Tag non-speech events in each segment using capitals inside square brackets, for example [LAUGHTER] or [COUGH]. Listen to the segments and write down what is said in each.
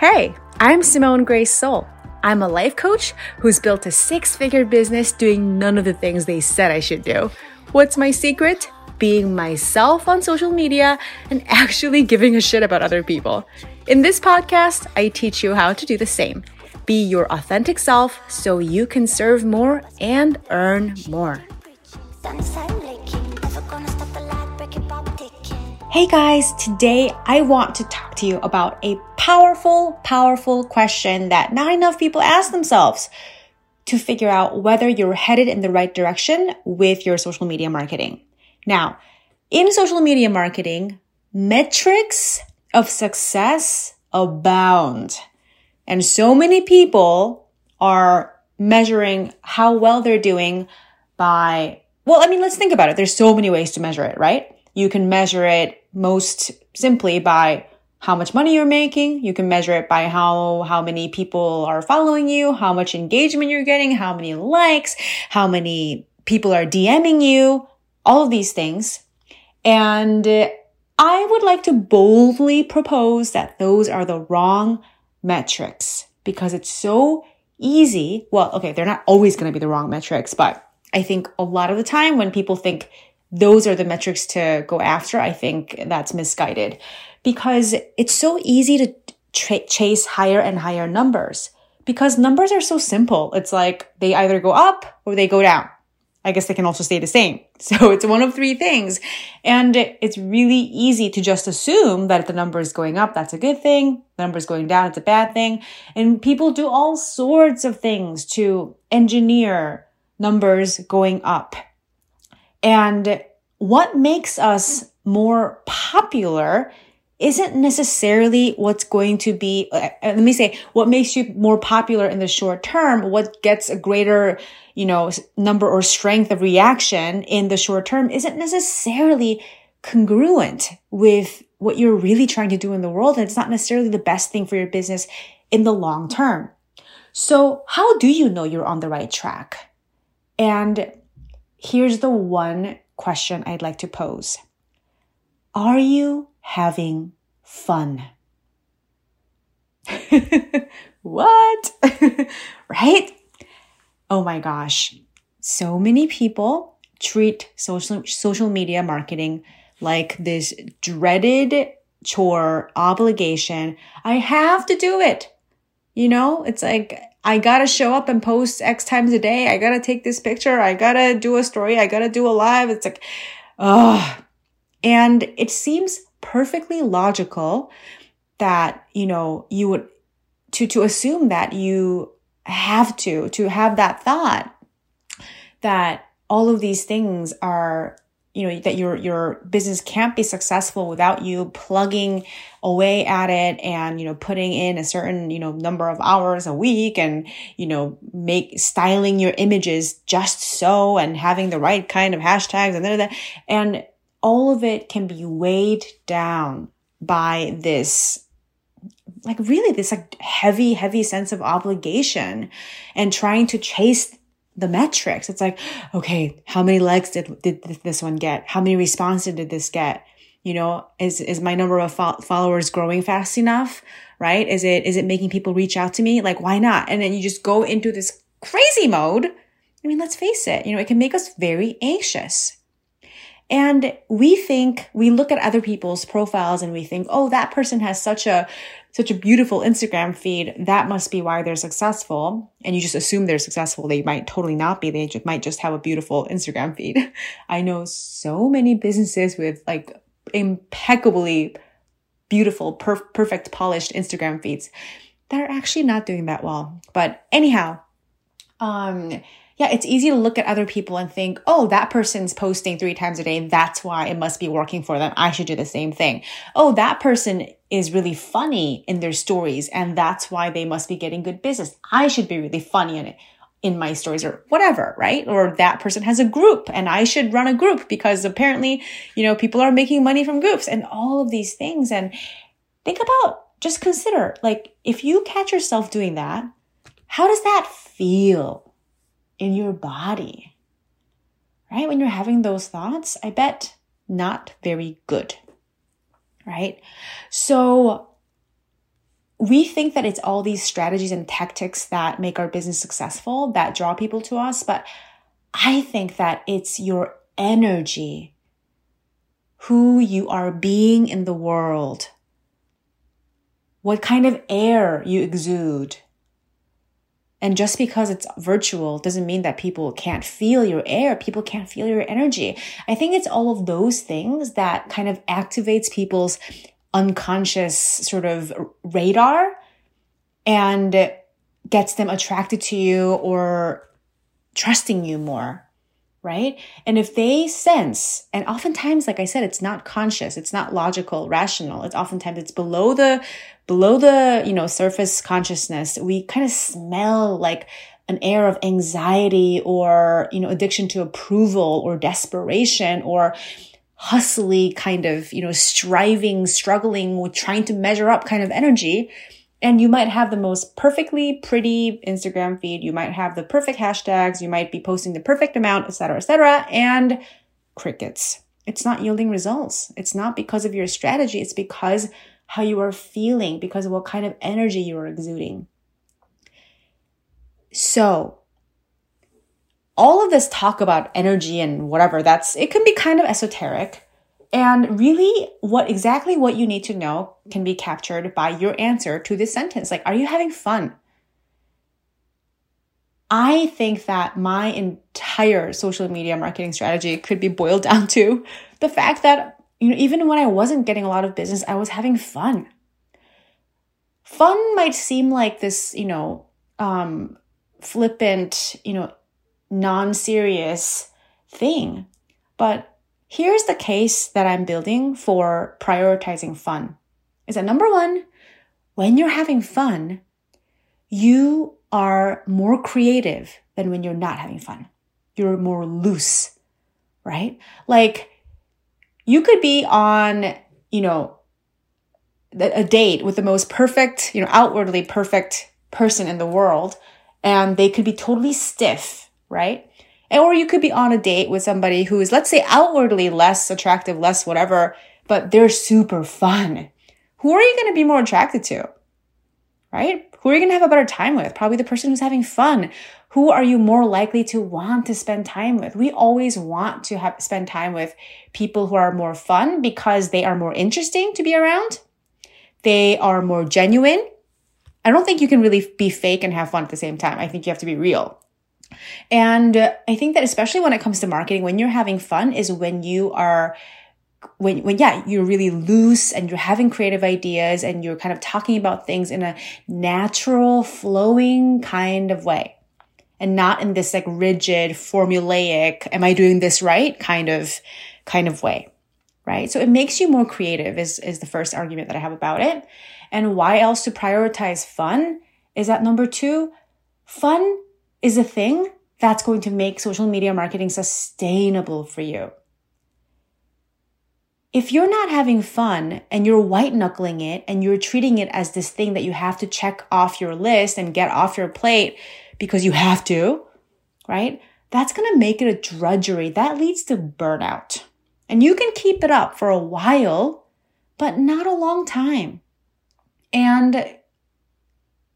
Hey, I'm Simone Grace Seol. I'm a life coach who's built a six figure business doing none of the things they said I should do. What's my secret? Being myself on social media and [LAUGHS] actually giving a shit about other people. In this podcast, I teach you how to do the same. Be your authentic self so you can serve more and earn more. Hey guys, today I want to talk to you about a powerful, powerful question that not enough people ask themselves to figure out whether you're headed in the right direction with your social media marketing. Now, in social media marketing, metrics of success abound. And so many people are measuring how well they're doing by, well, I mean, let's think about it. There's so many ways to measure it, right? You can measure it most simply by how much money you're making. You can measure it by how, how many people are following you, how much engagement you're getting, how many likes, how many people are DMing you, all of these things. And uh, I would like to boldly propose that those are the wrong metrics because it's so easy. Well, okay, they're not always going to be the wrong metrics, but I think a lot of the time when people think those are the metrics to go after, I think that's misguided because it's so easy to tra- chase higher and higher numbers because numbers are so simple. It's like they either go up or they go down. I guess they can also stay the same. [LAUGHS] So it's one of three things. And it's really easy to just assume that if the number is going up, that's a good thing. The number is going down, it's a bad thing. And people do all sorts of things to engineer numbers going up. And what makes us more popular isn't necessarily what's going to be, uh, let me say, what makes you more popular in the short term, what gets a greater, you know, number or strength of reaction in the short term isn't necessarily congruent with what you're really trying to do in the world. And it's not necessarily the best thing for your business in the long term. So how do you know you're on the right track? And here's the one question I'd like to pose. Are you having fun? [LAUGHS] what? [LAUGHS] right? Oh my gosh. So many people treat social, social media marketing like this dreaded chore obligation. I have to do it. You know, it's like I gotta show up and post X times a day. I gotta take this picture. I gotta do a story. I gotta do a live. It's like, oh, and it seems perfectly logical that, you know, you would, to, to assume that you have to, to have that thought that all of these things are you know that your your business can't be successful without you plugging away at it and you know putting in a certain you know number of hours a week and you know make styling your images just so and having the right kind of hashtags and that and all of it can be weighed down by this like really this like heavy heavy sense of obligation and trying to chase the metrics. It's like, okay, how many likes did, did this one get? How many responses did this get? You know, is, is my number of fo- followers growing fast enough? Right? Is it, is it making people reach out to me? Like, why not? And then you just go into this crazy mode. I mean, let's face it, you know, it can make us very anxious. And we think, we look at other people's profiles and we think, oh, that person has such a, such a beautiful Instagram feed. That must be why they're successful. And you just assume they're successful. They might totally not be. They just, might just have a beautiful Instagram feed. [LAUGHS] I know so many businesses with like impeccably beautiful, perf- perfect, polished Instagram feeds that are actually not doing that well. But anyhow, um, yeah, it's easy to look at other people and think, oh, that person's posting three times a day. That's why it must be working for them. I should do the same thing. Oh, that person is really funny in their stories and that's why they must be getting good business. I should be really funny in it in my stories or whatever, right? Or that person has a group and I should run a group because apparently, you know, people are making money from groups and all of these things. And think about, just consider, like, if you catch yourself doing that, how does that feel? in your body. Right? When you're having those thoughts, I bet not very good. Right? So we think that it's all these strategies and tactics that make our business successful that draw people to us, but I think that it's your energy, who you are being in the world, what kind of air you exude. And just because it's virtual doesn't mean that people can't feel your air. People can't feel your energy. I think it's all of those things that kind of activates people's unconscious sort of radar and gets them attracted to you or trusting you more right? And if they sense, and oftentimes, like I said, it's not conscious, it's not logical, rational. It's oftentimes it's below the, below the, you know, surface consciousness. We kind of smell like an air of anxiety or, you know, addiction to approval or desperation or hustly kind of, you know, striving, struggling with trying to measure up kind of energy and you might have the most perfectly pretty Instagram feed. You might have the perfect hashtags. You might be posting the perfect amount, etc., etc. and crickets. It's not yielding results. It's not because of your strategy. It's because how you are feeling, because of what kind of energy you are exuding. So, all of this talk about energy and whatever, that's, it can be kind of esoteric. And really, what exactly what you need to know can be captured by your answer to this sentence. Like, are you having fun? I think that my entire social media marketing strategy could be boiled [LAUGHS] down to the fact that, you know, even when I wasn't getting a lot of business, I was having fun. Fun might seem like this, you know, um, flippant, you know, non serious thing, but Here's the case that I'm building for prioritizing fun. Is that number one, when you're having fun, you are more creative than when you're not having fun. You're more loose, right? Like you could be on, you know, a date with the most perfect, you know, outwardly perfect person in the world, and they could be totally stiff, right? Or you could be on a date with somebody who is, let's say, outwardly less attractive, less whatever, but they're super fun. Who are you going to be more attracted to? Right? Who are you going to have a better time with? Probably the person who's having fun. Who are you more likely to want to spend time with? We always want to have, spend time with people who are more fun because they are more interesting to be around. They are more genuine. I don't think you can really be fake and have fun at the same time. I think you have to be real. And uh, I think that especially when it comes to marketing, when you're having fun is when you are when when yeah you're really loose and you're having creative ideas and you're kind of talking about things in a natural flowing kind of way and not in this like rigid formulaic am i doing this right kind of kind of way right? So it makes you more creative is is the first argument that i have about it. And why else to prioritize fun is that number 2 fun is a thing that's going to make social media marketing sustainable for you. If you're not having fun and you're white knuckling it and you're treating it as this thing that you have to check off your list and get off your plate because you have to, right? That's going to make it a drudgery. That leads to burnout. And you can keep it up for a while, but not a long time. And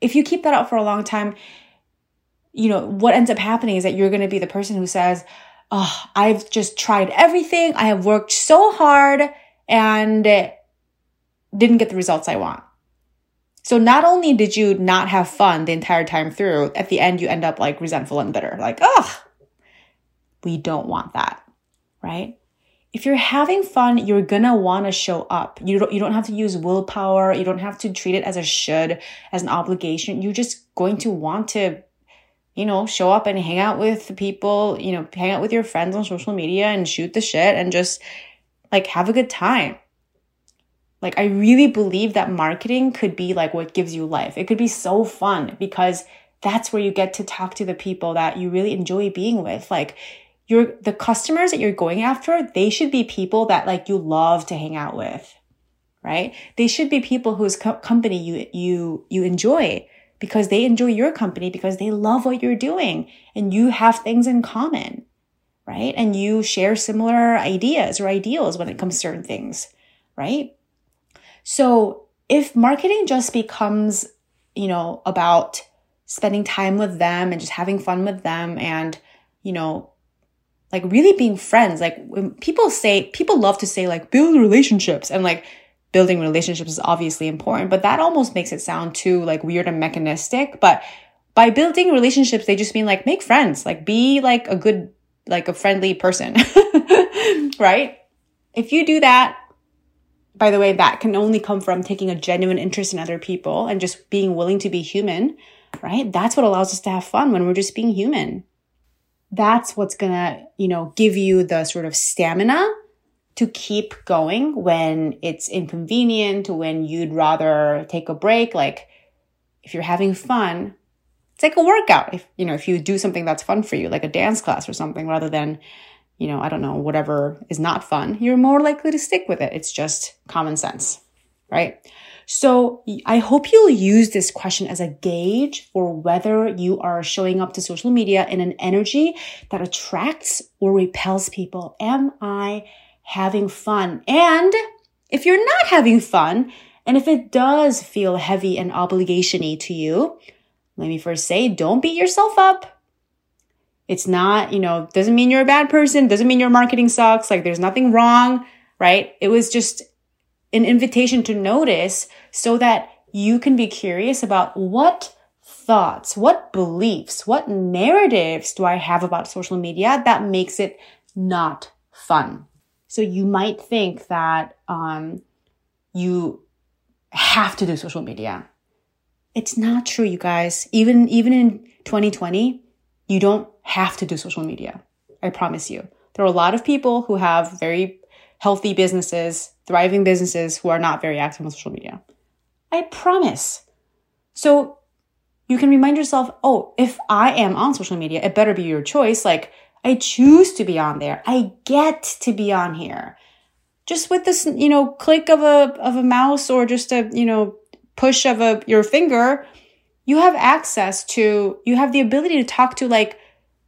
if you keep that up for a long time, you know, what ends up happening is that you're going to be the person who says, Oh, I've just tried everything. I have worked so hard and didn't get the results I want. So not only did you not have fun the entire time through, at the end you end up like resentful and bitter. Like, oh, we don't want that, right? If you're having fun, you're gonna want to show up. You don't, you don't have to use willpower. You don't have to treat it as a should, as an obligation. You're just going to want to you know, show up and hang out with people, you know, hang out with your friends on social media and shoot the shit and just like have a good time. Like, I really believe that marketing could be like what gives you life. It could be so fun because that's where you get to talk to the people that you really enjoy being with. Like, you're the customers that you're going after, they should be people that like you love to hang out with, right? They should be people whose co- company you, you, you enjoy because they enjoy your company because they love what you're doing and you have things in common, right? And you share similar ideas or ideals when it comes to certain things, right? So if marketing just becomes, you know, about spending time with them and just having fun with them and, you know, like really being friends, like when people say, people love to say like build relationships and like building relationships is obviously important, but that almost makes it sound too like weird and mechanistic. But by building relationships, they just mean like make friends, like be like a good, like a friendly person, [LAUGHS] right? If you do that, by the way, that can only come from taking a genuine interest in other people and just being willing to be human, right? That's what allows us to have fun when we're just being human. That's what's gonna, you know, give you the sort of stamina to keep going when it's inconvenient, when you'd rather take a break. Like if you're having fun, it's like a workout. If, you know, if you do something that's fun for you, like a dance class or something, rather than, you know, I don't know, whatever is not fun, you're more likely to stick with it. It's just common sense, right? So I hope you'll use this question as a gauge for whether you are showing up to social media in an energy that attracts or repels people. Am I having fun? And if you're not having fun, and if it does feel heavy and obligationy to you, let me first say, don't beat yourself up. It's not, you know, doesn't mean you're a bad person, doesn't mean your marketing sucks, like there's nothing wrong, right? It was just an invitation to notice so that you can be curious about what thoughts, what beliefs, what narratives do I have about social media that makes it not fun. So you might think that um, you have to do social media. It's not true, you guys. Even, even in 2020, you don't have to do social media. I promise you. There are a lot of people who have very healthy businesses, thriving businesses who are not very active on social media. I promise. So you can remind yourself, oh, if I am on social media, it better be your choice. Like I choose to be on there. I get to be on here. Just with this, you know, click of a, of a mouse or just a, you know, push of a, your finger, you have access to, you have the ability to talk to like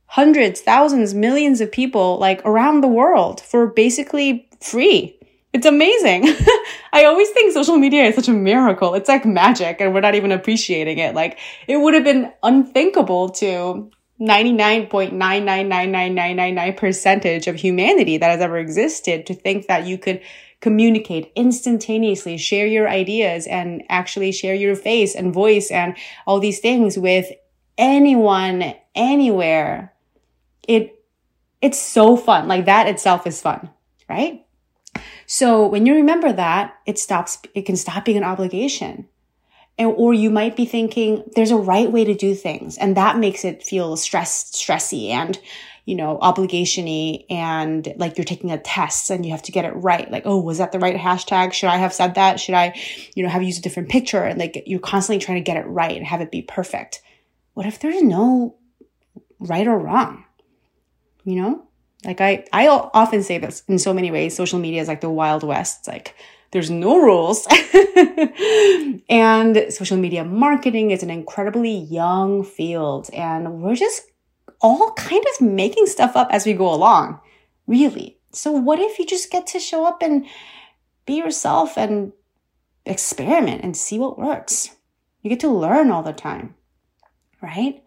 hundreds, thousands, millions of people like around the world for basically free. It's amazing. [LAUGHS] I always think social media is such a miracle. It's like magic and we're not even appreciating it. Like it would have been unthinkable to 99.9999999 percentage of humanity that has ever existed to think that you could communicate instantaneously, share your ideas and actually share your face and voice and all these things with anyone, anywhere. It, it's so fun. Like that itself is fun, right? So when you remember that, it stops, it can stop being an obligation. And, or you might be thinking there's a right way to do things and that makes it feel stress, stressy and, you know, obligationy and like you're taking a test and you have to get it right. Like, oh, was that the right hashtag? Should I have said that? Should I, you know, have used a different picture? And like you're constantly trying to get it right and have it be perfect. What if there's no right or wrong? You know? Like I, I often say this in so many ways. Social media is like the wild west. It's like there's no rules. [LAUGHS] and social media marketing is an incredibly young field. And we're just all kind of making stuff up as we go along, really. So what if you just get to show up and be yourself and experiment and see what works? You get to learn all the time, right?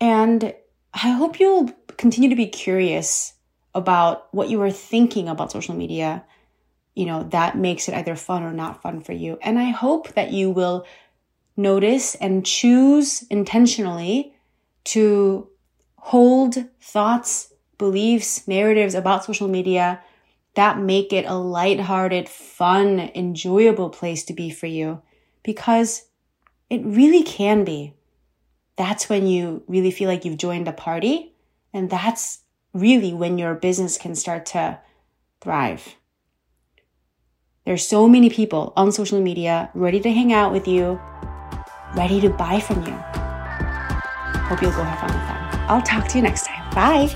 And I hope you'll continue to be curious about what you are thinking about social media you know, that makes it either fun or not fun for you. And I hope that you will notice and choose intentionally to hold thoughts, beliefs, narratives about social media that make it a lighthearted, fun, enjoyable place to be for you because it really can be. That's when you really feel like you've joined a party. And that's really when your business can start to thrive. There's so many people on social media ready to hang out with you, ready to buy from you. Hope you'll go have fun with them. I'll talk to you next time. Bye.